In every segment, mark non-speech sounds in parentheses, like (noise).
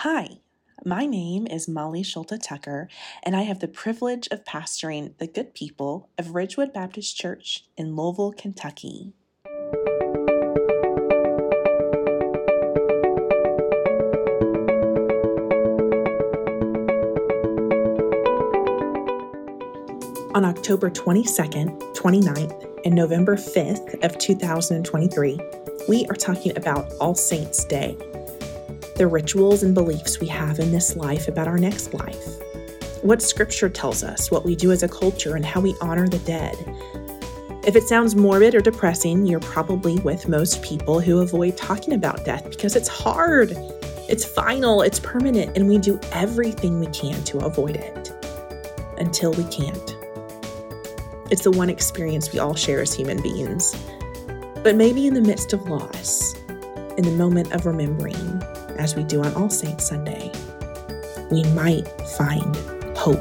Hi, my name is Molly Schulte Tucker, and I have the privilege of pastoring the good people of Ridgewood Baptist Church in Louisville, Kentucky. On October 22nd, 29th, and November 5th of 2023, we are talking about All Saints Day the rituals and beliefs we have in this life about our next life, what Scripture tells us, what we do as a culture, and how we honor the dead. If it sounds morbid or depressing, you're probably with most people who avoid talking about death because it's hard, it's final, it's permanent, and we do everything we can to avoid it until we can't. It's the one experience we all share as human beings. But maybe in the midst of loss, in the moment of remembering, as we do on All Saints Sunday, we might find hope.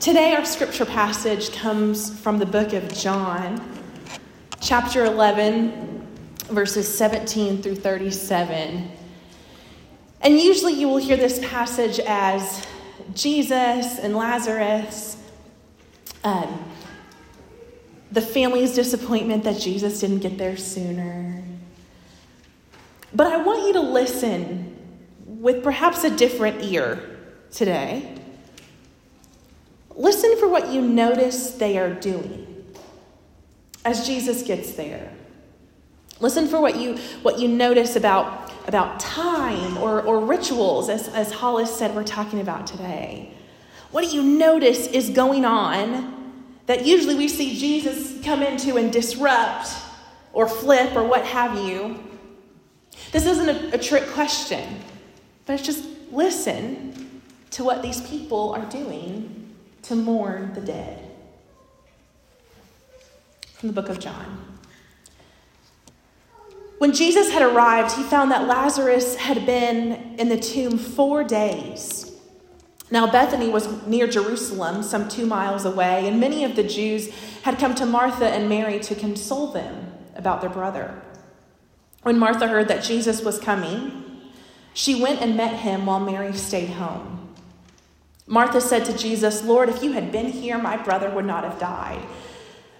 Today, our scripture passage comes from the book of John, chapter 11, verses 17 through 37. And usually you will hear this passage as Jesus and Lazarus, um, the family's disappointment that Jesus didn't get there sooner. But I want you to listen with perhaps a different ear today. Listen for what you notice they are doing as Jesus gets there. Listen for what you, what you notice about about time or, or rituals, as, as Hollis said we're talking about today. What do you notice is going on that usually we see Jesus come into and disrupt or flip or what have you? This isn't a, a trick question, but it's just listen to what these people are doing to mourn the dead. From the book of John. When Jesus had arrived, he found that Lazarus had been in the tomb four days. Now, Bethany was near Jerusalem, some two miles away, and many of the Jews had come to Martha and Mary to console them about their brother. When Martha heard that Jesus was coming, she went and met him while Mary stayed home. Martha said to Jesus, Lord, if you had been here, my brother would not have died.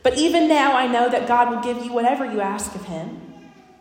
But even now I know that God will give you whatever you ask of him.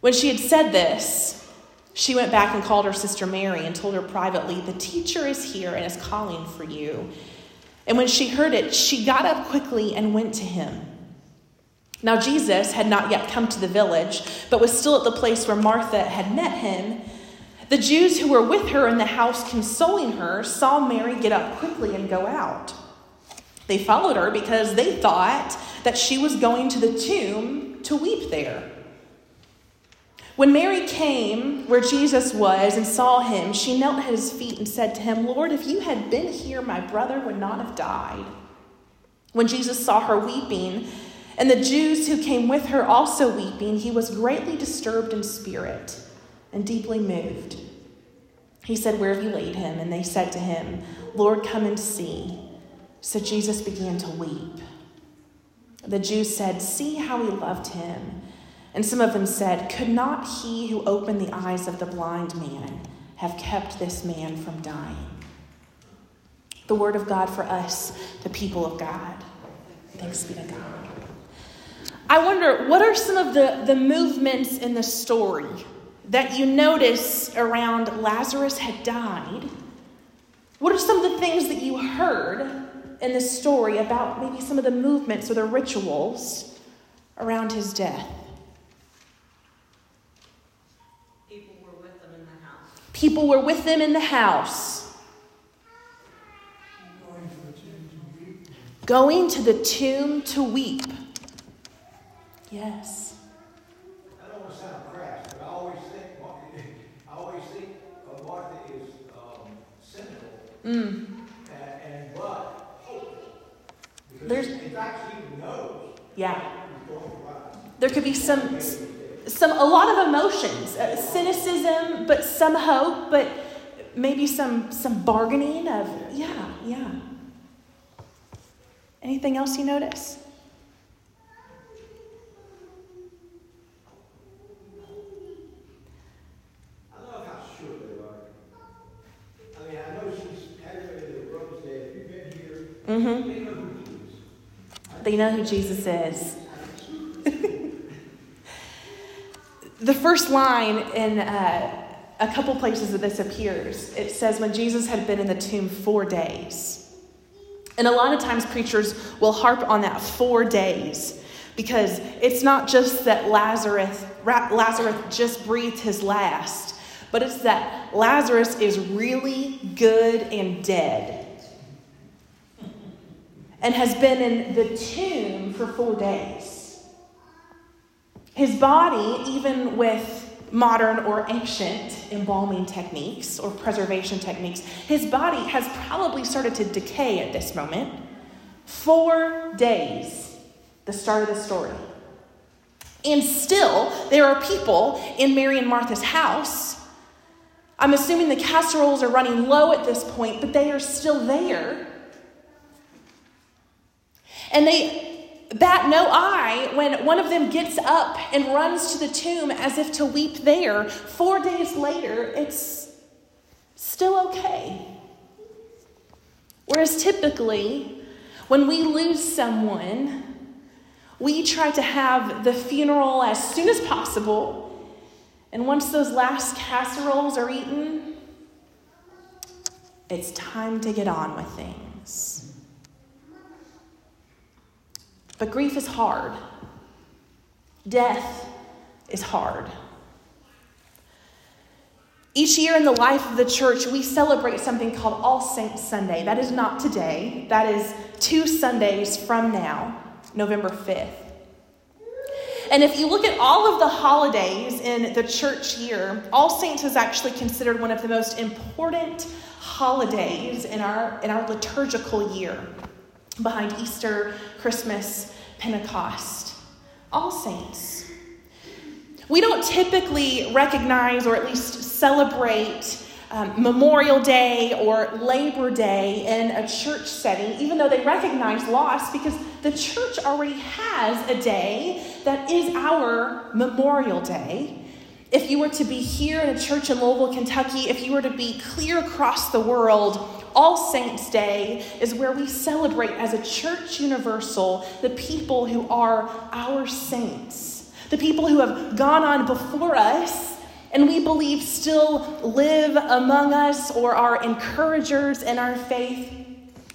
When she had said this, she went back and called her sister Mary and told her privately, The teacher is here and is calling for you. And when she heard it, she got up quickly and went to him. Now, Jesus had not yet come to the village, but was still at the place where Martha had met him. The Jews who were with her in the house consoling her saw Mary get up quickly and go out. They followed her because they thought that she was going to the tomb to weep there. When Mary came where Jesus was and saw him, she knelt at his feet and said to him, Lord, if you had been here, my brother would not have died. When Jesus saw her weeping, and the Jews who came with her also weeping, he was greatly disturbed in spirit and deeply moved. He said, Where have you laid him? And they said to him, Lord, come and see. So Jesus began to weep. The Jews said, See how he loved him. And some of them said, Could not he who opened the eyes of the blind man have kept this man from dying? The word of God for us, the people of God. Thanks be to God. I wonder, what are some of the, the movements in the story that you notice around Lazarus had died? What are some of the things that you heard in the story about maybe some of the movements or the rituals around his death? People were with them in the house. Going to the tomb to weep. Yes. I don't want to sound crass, but I always think, Martha, I always think of Martha is um, cynical. Mm. And, and but hopeful. Because There's, in fact, she knows. Yeah. There could be some some, a lot of emotions, uh, cynicism, but some hope, but maybe some, some bargaining of, yeah, yeah. Anything else you notice? I love how sure they are. I mean, I know she's had everybody that wrote said, if you've been here, Mm-hmm. they know who he is. They know who Jesus is. The first line in uh, a couple places that this appears, it says when Jesus had been in the tomb four days. And a lot of times preachers will harp on that four days because it's not just that Lazarus, Lazarus just breathed his last, but it's that Lazarus is really good and dead and has been in the tomb for four days. His body, even with modern or ancient embalming techniques or preservation techniques, his body has probably started to decay at this moment. Four days, the start of the story. And still, there are people in Mary and Martha's house. I'm assuming the casseroles are running low at this point, but they are still there. And they bat no eye when one of them gets up and runs to the tomb as if to weep there. Four days later, it's still okay. Whereas typically, when we lose someone, we try to have the funeral as soon as possible. And once those last casseroles are eaten, it's time to get on with things. But grief is hard. Death is hard. Each year in the life of the church, we celebrate something called All Saints Sunday. That is not today, that is two Sundays from now, November 5th. And if you look at all of the holidays in the church year, All Saints is actually considered one of the most important holidays in our, in our liturgical year, behind Easter, Christmas, Pentecost. All Saints. We don't typically recognize or at least celebrate um, Memorial Day or Labor Day in a church setting, even though they recognize loss, because the church already has a day that is our Memorial Day. If you were to be here in a church in Louisville, Kentucky, if you were to be clear across the world, All Saints Day is where we celebrate as a church universal the people who are our saints, the people who have gone on before us and we believe still live among us or are encouragers in our faith.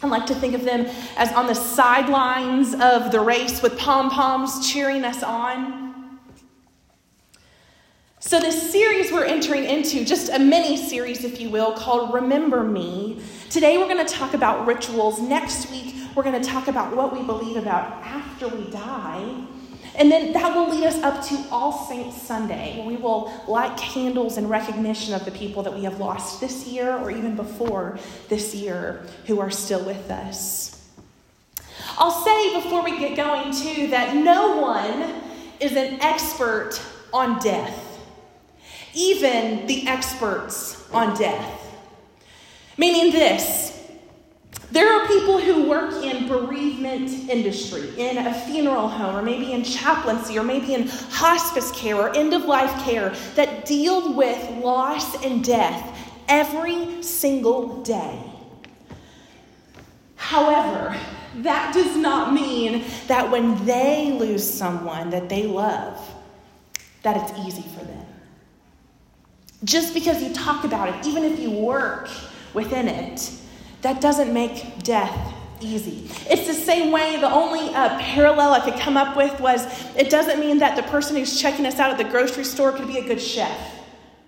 I like to think of them as on the sidelines of the race with pom poms cheering us on. So, this series we're entering into, just a mini series, if you will, called Remember Me. Today we're going to talk about rituals. Next week, we're going to talk about what we believe about after we die. And then that will lead us up to All Saints Sunday, where we will light candles in recognition of the people that we have lost this year or even before this year who are still with us. I'll say before we get going, too, that no one is an expert on death, even the experts on death. Meaning this there are people who work in bereavement industry, in a funeral home, or maybe in chaplaincy, or maybe in hospice care or end of life care that deal with loss and death every single day. However, that does not mean that when they lose someone that they love, that it's easy for them. Just because you talk about it, even if you work within it, that doesn't make death easy. It's the same way, the only uh, parallel I could come up with was it doesn't mean that the person who's checking us out at the grocery store could be a good chef.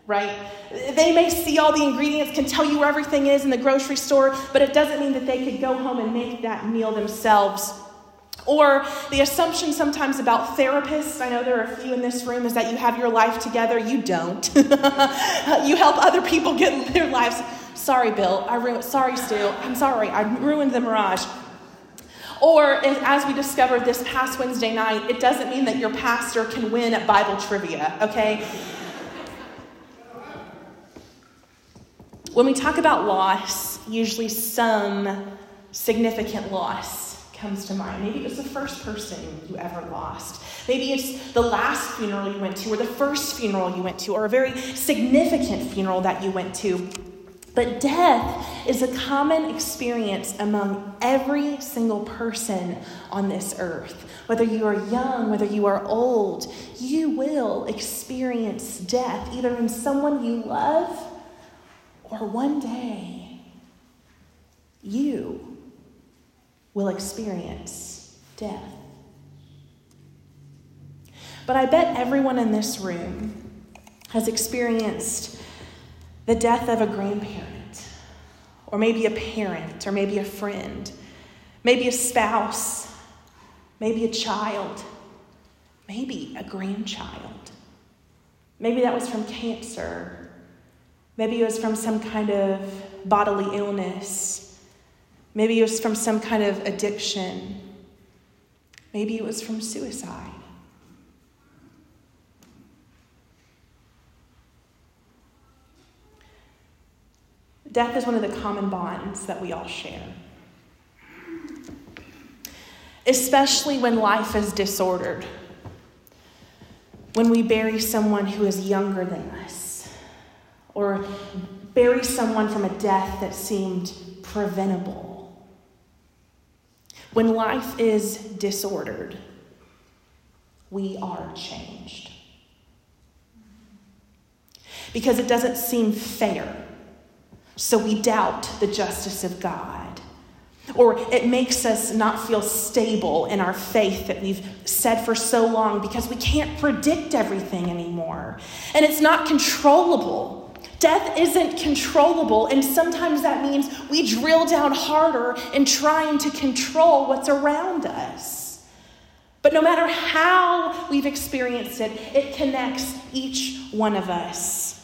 right? They may see all the ingredients, can tell you where everything is in the grocery store, but it doesn't mean that they could go home and make that meal themselves. Or the assumption sometimes about therapists, I know there are a few in this room, is that you have your life together. You don't. (laughs) you help other people get their lives. Sorry, Bill. I ruined. Sorry, Stu. I'm sorry. I ruined the mirage. Or, as we discovered this past Wednesday night, it doesn't mean that your pastor can win at Bible trivia, okay? When we talk about loss, usually some significant loss comes to mind. Maybe it was the first person you ever lost. Maybe it's the last funeral you went to, or the first funeral you went to, or a very significant funeral that you went to. But death is a common experience among every single person on this earth. Whether you are young, whether you are old, you will experience death, either in someone you love or one day you will experience death. But I bet everyone in this room has experienced the death of a grandparent, or maybe a parent, or maybe a friend, maybe a spouse, maybe a child, maybe a grandchild. Maybe that was from cancer. Maybe it was from some kind of bodily illness. Maybe it was from some kind of addiction. Maybe it was from suicide. Death is one of the common bonds that we all share. Especially when life is disordered, when we bury someone who is younger than us, or bury someone from a death that seemed preventable. When life is disordered, we are changed. Because it doesn't seem fair so we doubt the justice of God. Or it makes us not feel stable in our faith that we've said for so long because we can't predict everything anymore. And it's not controllable. Death isn't controllable, and sometimes that means we drill down harder in trying to control what's around us. But no matter how we've experienced it, it connects each one of us.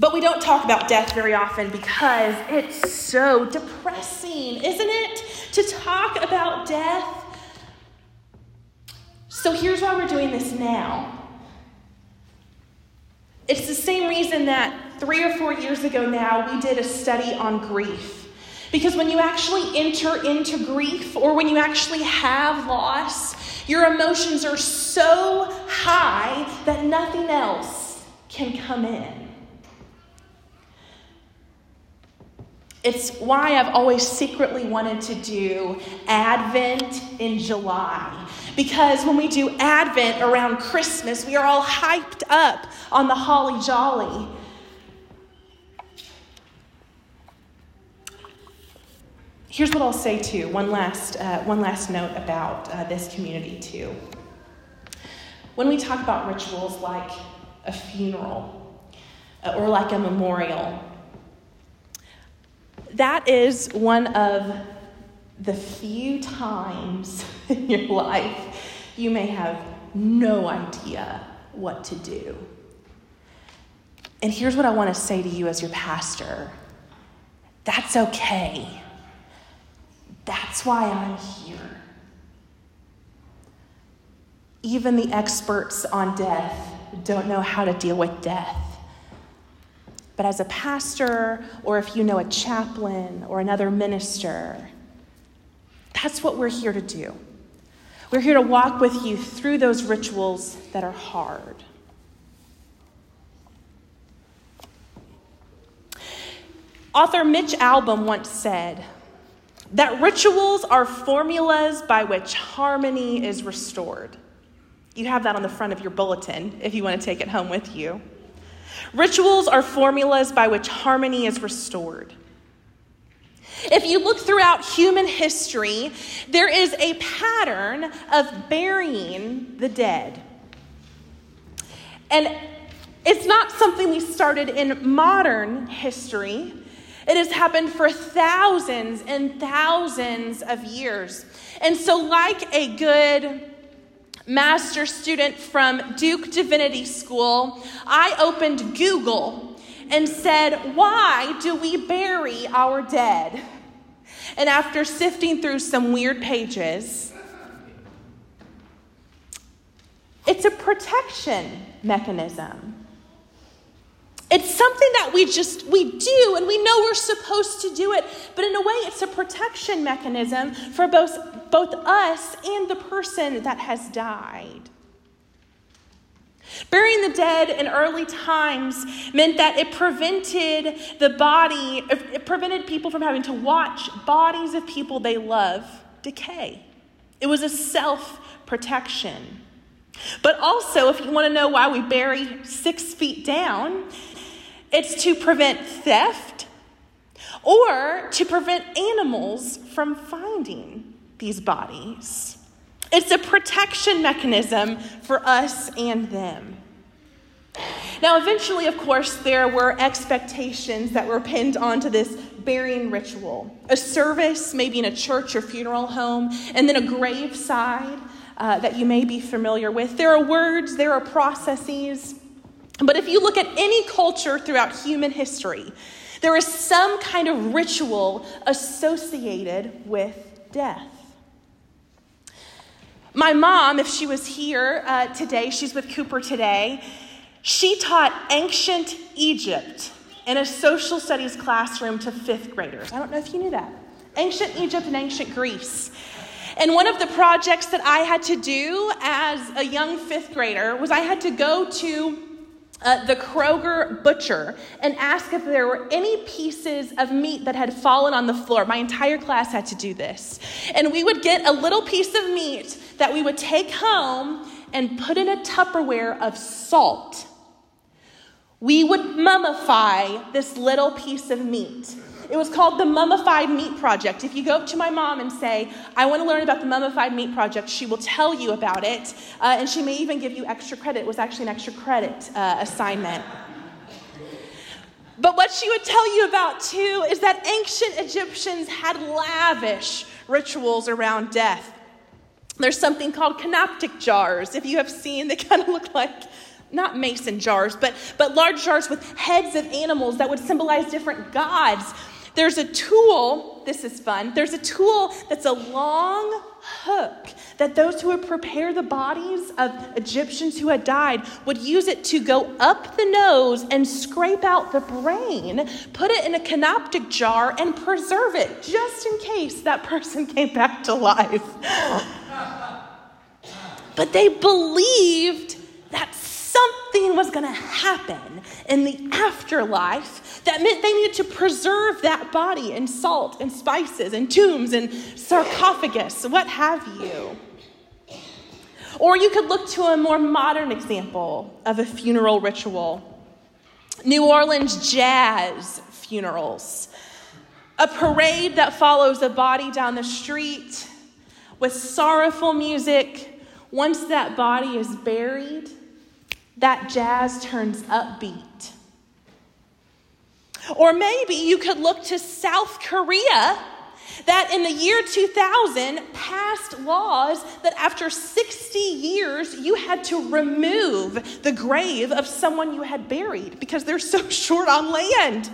But we don't talk about death very often because it's so depressing, isn't it? To talk about death. So here's why we're doing this now. It's the same reason that three or four years ago now we did a study on grief. Because when you actually enter into grief or when you actually have loss, your emotions are so high that nothing else can come in. It's why I've always secretly wanted to do Advent in July. Because when we do Advent around Christmas, we are all hyped up on the holly jolly. Here's what I'll say too. One last, uh, one last note about uh, this community too. When we talk about rituals like a funeral uh, or like a memorial, that is one of the few times (laughs) in your life you may have no idea what to do. And here's what I want to say to you as your pastor that's okay. That's why I'm here. Even the experts on death don't know how to deal with death. But as a pastor, or if you know a chaplain or another minister, that's what we're here to do. We're here to walk with you through those rituals that are hard. Author Mitch Albom once said that rituals are formulas by which harmony is restored. You have that on the front of your bulletin if you want to take it home with you. Rituals are formulas by which harmony is restored. If you look throughout human history, there is a pattern of burying the dead. And it's not something we started in modern history. It has happened for thousands and thousands of years. And so, like a good master student from Duke Divinity School, I opened Google and said, Why do we bury our dead? And after sifting through some weird pages, it's a protection mechanism. It's something that we just we do and we know we're supposed to do it, but in a way it's a protection mechanism for both both us and the person that has died. Burying the dead in early times meant that it prevented the body, it prevented people from having to watch bodies of people they love decay. It was a self protection. But also, if you want to know why we bury six feet down, it's to prevent theft or to prevent animals from finding these bodies. It's a protection mechanism for us and them. Now, eventually, of course, there were expectations that were pinned onto this burying ritual a service, maybe in a church or funeral home, and then a graveside uh, that you may be familiar with. There are words, there are processes. But if you look at any culture throughout human history, there is some kind of ritual associated with death. My mom, if she was here uh, today, she's with Cooper today, she taught ancient Egypt in a social studies classroom to fifth graders. I don't know if you knew that. Ancient Egypt and ancient Greece. And one of the projects that I had to do as a young fifth grader was I had to go to uh, the Kroger butcher and ask if there were any pieces of meat that had fallen on the floor. My entire class had to do this. And we would get a little piece of meat that we would take home and put in a Tupperware of salt. We would mummify this little piece of meat. It was called the Mummified Meat Project. If you go up to my mom and say, I want to learn about the Mummified Meat Project, she will tell you about it, uh, and she may even give you extra credit. It was actually an extra credit uh, assignment. But what she would tell you about too is that ancient Egyptians had lavish rituals around death. There's something called canoptic jars. If you have seen, they (laughs) kind of look like not mason jars, but, but large jars with heads of animals that would symbolize different gods. There's a tool, this is fun. There's a tool that's a long hook that those who would prepare the bodies of Egyptians who had died would use it to go up the nose and scrape out the brain, put it in a canoptic jar, and preserve it just in case that (laughs) person came back to life. but they believed that something was going to happen in the afterlife that meant they needed to preserve that body in salt and spices and tombs and sarcophagus, what have you. Or you could look to a more modern example of a funeral ritual New Orleans jazz funerals. A parade that follows a body down the street with sorrowful music. Once that body is buried, that jazz turns upbeat. Or maybe you could look to South Korea that in the year 2000 passed laws that after 60 years you had to remove the grave of someone you had buried because they're so (laughs) short on land.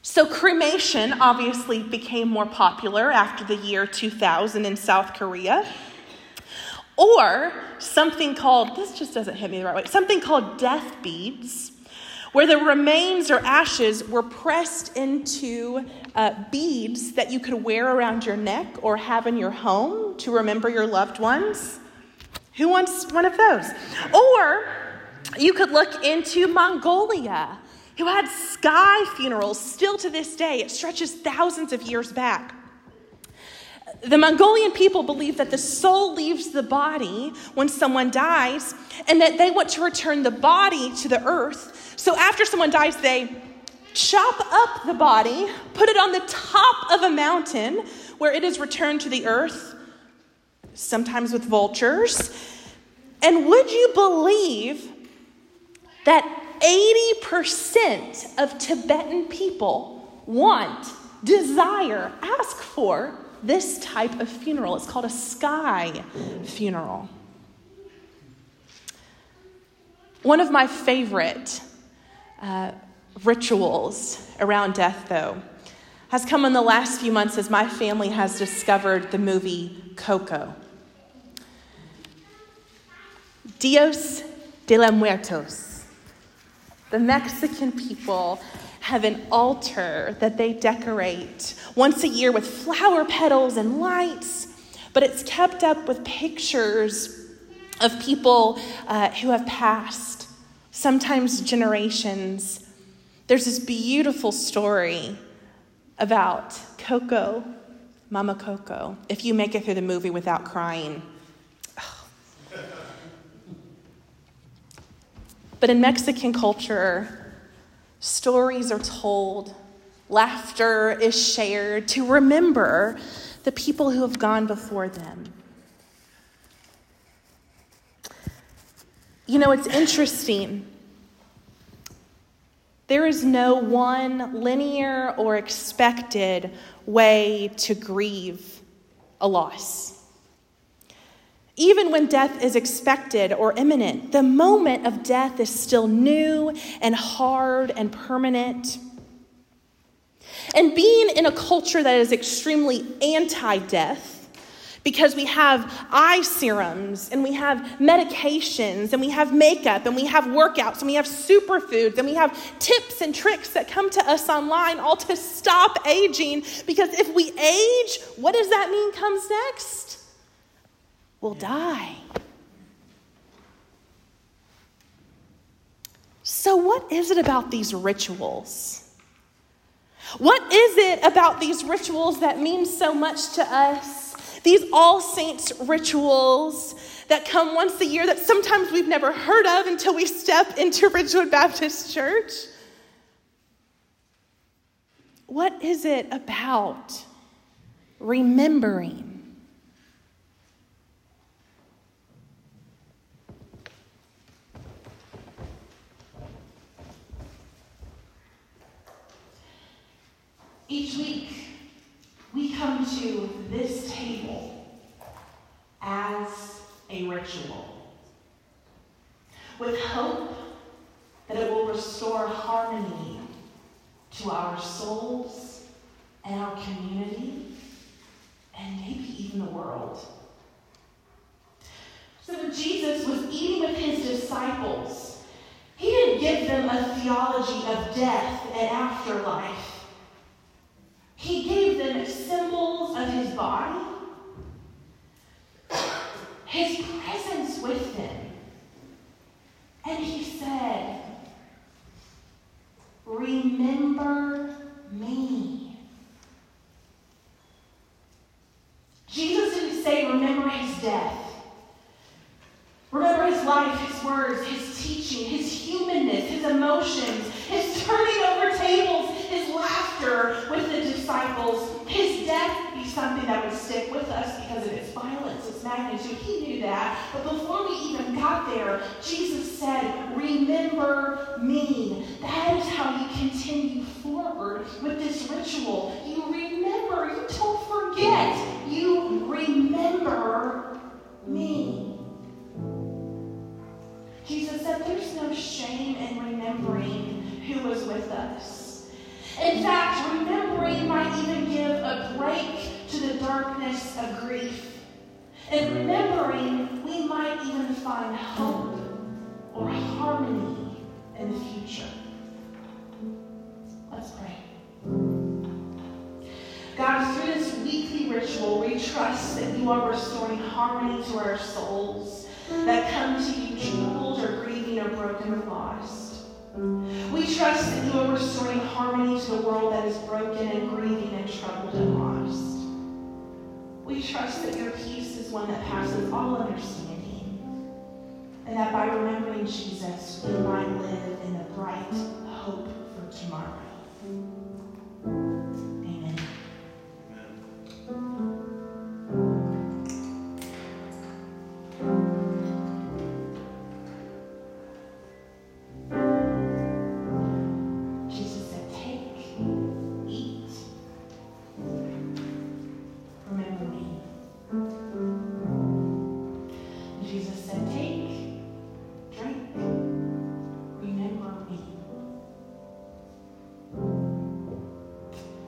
So, cremation obviously became more popular after the year 2000 in South Korea. Or something called, this just doesn't hit me the right way, something called death beads, where the remains or ashes were pressed into uh, beads that you could wear around your neck or have in your home to remember your loved ones. Who wants one of those? Or you could look into Mongolia, who had sky funerals still to this day. It stretches thousands of years back. The Mongolian people believe that the soul leaves the body when someone dies and that they want to return the body to the earth. So after someone dies, they chop up the body, put it on the top of a mountain where it is returned to the earth, sometimes with vultures. And would you believe that 80% of Tibetan people want, desire, ask for this type of funeral? It's called a sky funeral. One of my favorite uh, rituals around death, though, has come in the last few months as my family has discovered the movie Coco. Dios de los Muertos. The Mexican people have an altar that they decorate once a year with flower petals and lights, but it's kept up with pictures of people uh, who have passed, sometimes generations. There's this beautiful story about Coco, Mama Coco, if you make it through the movie without crying. But in Mexican culture, stories are told, laughter is shared to remember the people who have gone before them. You know, it's interesting. There is no one linear or expected way to grieve a loss. Even when death is expected or imminent, the moment of death is still new and hard and permanent. And being in a culture that is extremely anti death, because we have eye serums and we have medications and we have makeup and we have workouts and we have superfoods and we have tips and tricks that come to us online all to stop aging. Because if we age, what does that mean comes next? Will die. So, what is it about these rituals? What is it about these rituals that mean so much to us? These All Saints rituals that come once a year that sometimes we've never heard of until we step into (laughs) Ridgewood Baptist Church? What is it about remembering Each week, we come to this table as a ritual with hope that it will restore harmony to our souls and our community and maybe even the world. So when Jesus was eating with his disciples, he didn't give them a theology of death and afterlife. He gave them symbols of his body, his presence with them. And he said, Remember me. Jesus didn't say, Remember his death. Remember his life, his words, his teaching, his humanness, his emotions, his turning over tables, laughter with the disciples, his death be something that would stick with us because of its violence, its magnitude. He knew that. But before we even got there, Jesus said, Remember me. That is how you continue forward with this ritual. You remember, you don't forget. You remember me. Jesus said there's no shame in remembering who was with us. In fact, remembering might even give a break to the darkness of grief. And remembering, we might even find hope or harmony in the future. Let's pray. God, through this weekly ritual, we trust that you are restoring harmony to our souls that come to you troubled or grieving or broken or lost. We trust that you are restoring harmony to a world that is broken and grieving and troubled and lost. We trust that your peace is one that passes all understanding, and that by remembering Jesus, we might live in a bright hope for tomorrow.